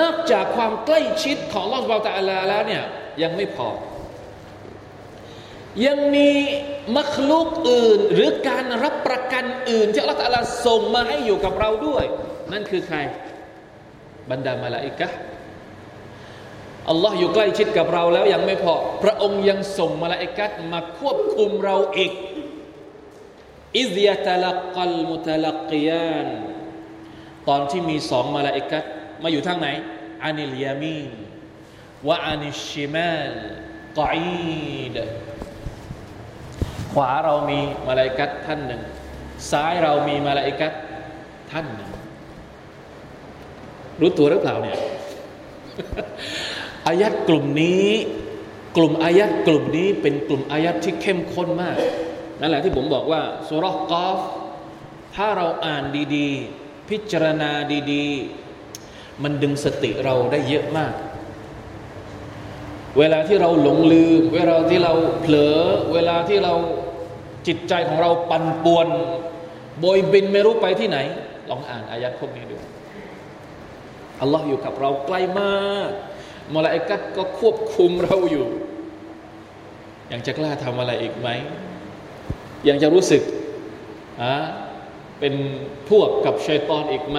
นอกจากความใกล้ชิดของลอสบาตาลาแล้วเนี่ยยังไม่พอ ยังมีมัคลุกอื่น หรือการรับประกันอื่น ที่อัลลอฮฺส่งมาให้อยู่กับเราด้วย นั่นคือใคร บรรดามาลาอิกะอัลลอฮ์อยู่ใกล้ชิดกับเราแล้วยังไม่พอ พระองค์ยังส่งมาลาอิกัดมาควบคุมเราอีกอิซยาตลักกัลมุตลักกียานตอนที่มีสองมาลาอิกัด มาอยู่ทางไหนอานิลยามีนวะอานิชิมาลกอีดขวาเรามีมาลาอิกัดท่านหนึ่ง ซ้ายเรามีมาลาอิกัดท่านหนึ่ง รู้ตัวหรือเปล่าเนี่ยอายัดกลุ่มนี้ กลุ่มอายัดกลุ่มนี้เป็นกลุ่มอายัดที่เข้มข้นมากนั่นแหละที่ผมบอกว่าสุรกอฟถ้าเราอ่านดี ๆ พิจารณาดี ๆ มันดึงสติเราได้เยอะมาก เวลาที่เราหลงลืม เวลาที่เราเผลอ เวลาที่เราจิตใจของเราปั่นป่วนโบยบินไม่รู้ไปที่ไหน ลองอ่านอายัดพวกนี้ดูอัลลอฮ์อยู่กับเราใกล้มากมลาอิกัดก็ควบคุมเราอยู่ยังจะกล้าทำอะไรอีกไหม ยังจะรู้สึกอะเป็นพวกกับชัยตอนอีกไหม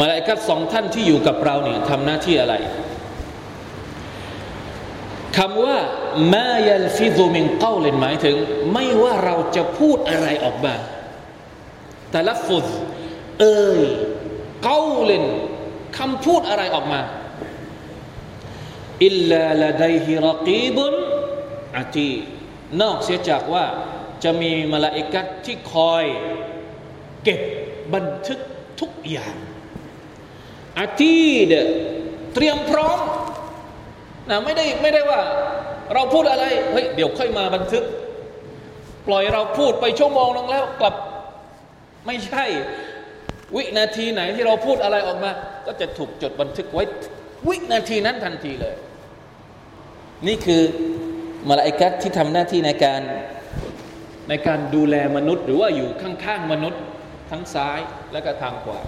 มาลาอิกัดสองท่านที่อยู่กับเราเนี่ยทำหน้าที่อะไรคำว่ามายัลฟิซุมินเก้าเลนหมายถึง ไม่ว่าเราจะพูดอะไรออกมาแต่ละฟุดเอ่ยเก้าเลนคำพูดอะไรออกมาอิลลาลาดัยฮิรกีบุนอาตีนอกเสียจากว่าจะมีมาลาอิกัดที่คอย เก็บบันทึกทุกอย่าง อาตีเดเตรียมพร้อมนะไม่ได้ไม่ได้ว่า เราพูดอะไรเฮ้ยเดี๋ยวค่อยมาบันทึก ปล่อยเราพูดไปชั่วโมงนึงแล้วกลับไม่ใช่ วินาทีไหนที่เราพูดอะไรออกมา ก็จะถูกจดบันทึกไว้ วินาทีนั้นทันทีเลย นี่คือมาลาอิกัดที่ทำหน้าที่ในการในการดูแลมนุษย์ หรือว่าอยู่ข้างๆมนุษย์ ทั้งซ้ายและก็ทางขวา